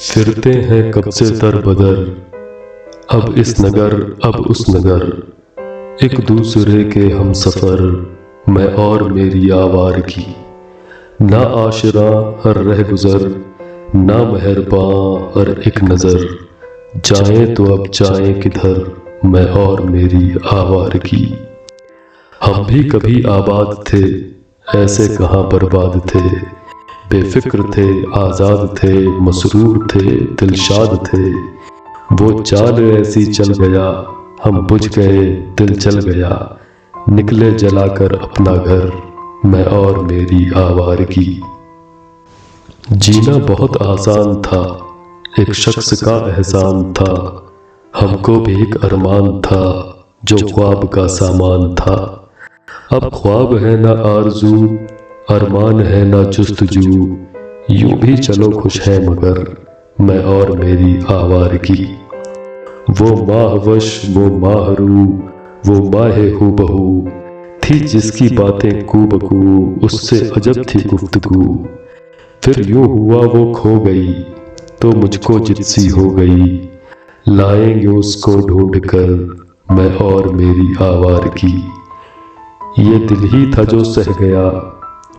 फिरते हैं कब से दर बदर। अब इस नगर, अब उस नगर। एक दूसरे के हम सफ़र। मैं और मेरी आवार की ना आशरा, हर रह गुजर। ना मेहरबान हर एक नज़र। जाए तो अब जाए किधर। मैं और मेरी आवार की हम भी कभी आबाद थे, ऐसे कहाँ बर्बाद थे। बेफिक्र थे, आज़ाद थे, मसरूर थे, दिलशाद थे। वो चाल ऐसी चल गया, हम बुझ गए, दिल चल गया। निकले जलाकर अपना घर, मैं और मेरी आवार की। जीना बहुत आसान था, एक शख्स का एहसान था। हमको भी एक अरमान था, जो ख्वाब का सामान था। अब ख्वाब है ना आरज़ू अरमान है ना जुस्तजू यूँ भी चलो खुश है मगर, मैं और मेरी आवार की। वो माहवश वो माहरू वो माहे हो बहू। थी जिसकी बातें कूबकू उससे अजब थी गुफ्तगू। फिर यूँ हुआ वो खो गई तो मुझको जितसी हो गई। लाएँगे उसको ढूंढ कर, मैं और मेरी आवार की। ये दिल ही था जो सह गया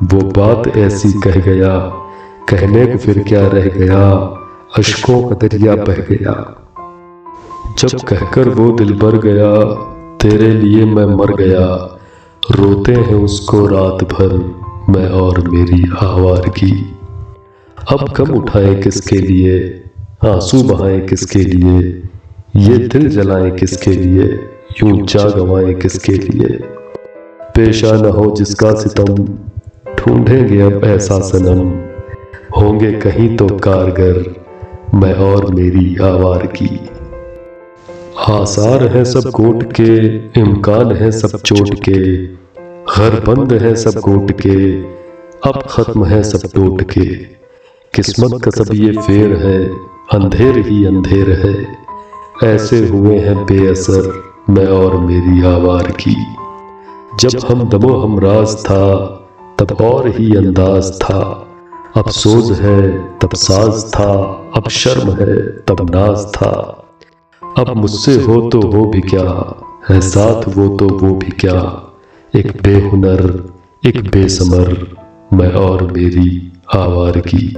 वो बात ऐसी कह गया। कहने को फिर क्या रह गया? अशकों का दरिया बह गया। जब कहकर वो दिल भर गया, तेरे लिए मैं मर गया। रोते हैं उसको रात भर, मैं और मेरी आवार की अब कम उठाए किसके लिए? आँसू बहाए किसके लिए? ये दिल जलाए किसके लिए? यूँ जा गवाए किसके लिए? पेशा न हो जिसका सितम ढूंढेंगे अब ऐसा सनम। होंगे कहीं तो कारगर, मैं और मेरी आवार की आसार है सब कोट के, इम्कान है सब चोट के। घर बंद है सब कोट के, अब खत्म है सब टोट के। किस्मत का सब ये फेर है, अंधेर ही अंधेर है। ऐसे हुए हैं बेअसर, मैं और मेरी आवार की जब हम दमो हम राज था तब और ही अंदाज था। अब सोज है, तब साज था। अब शर्म है, तब नाज था। अब मुझसे हो तो हो भी क्या? है साथ वो तो वो भी क्या? एक बेहुनर, एक बेसमर, मैं और मेरी आवार की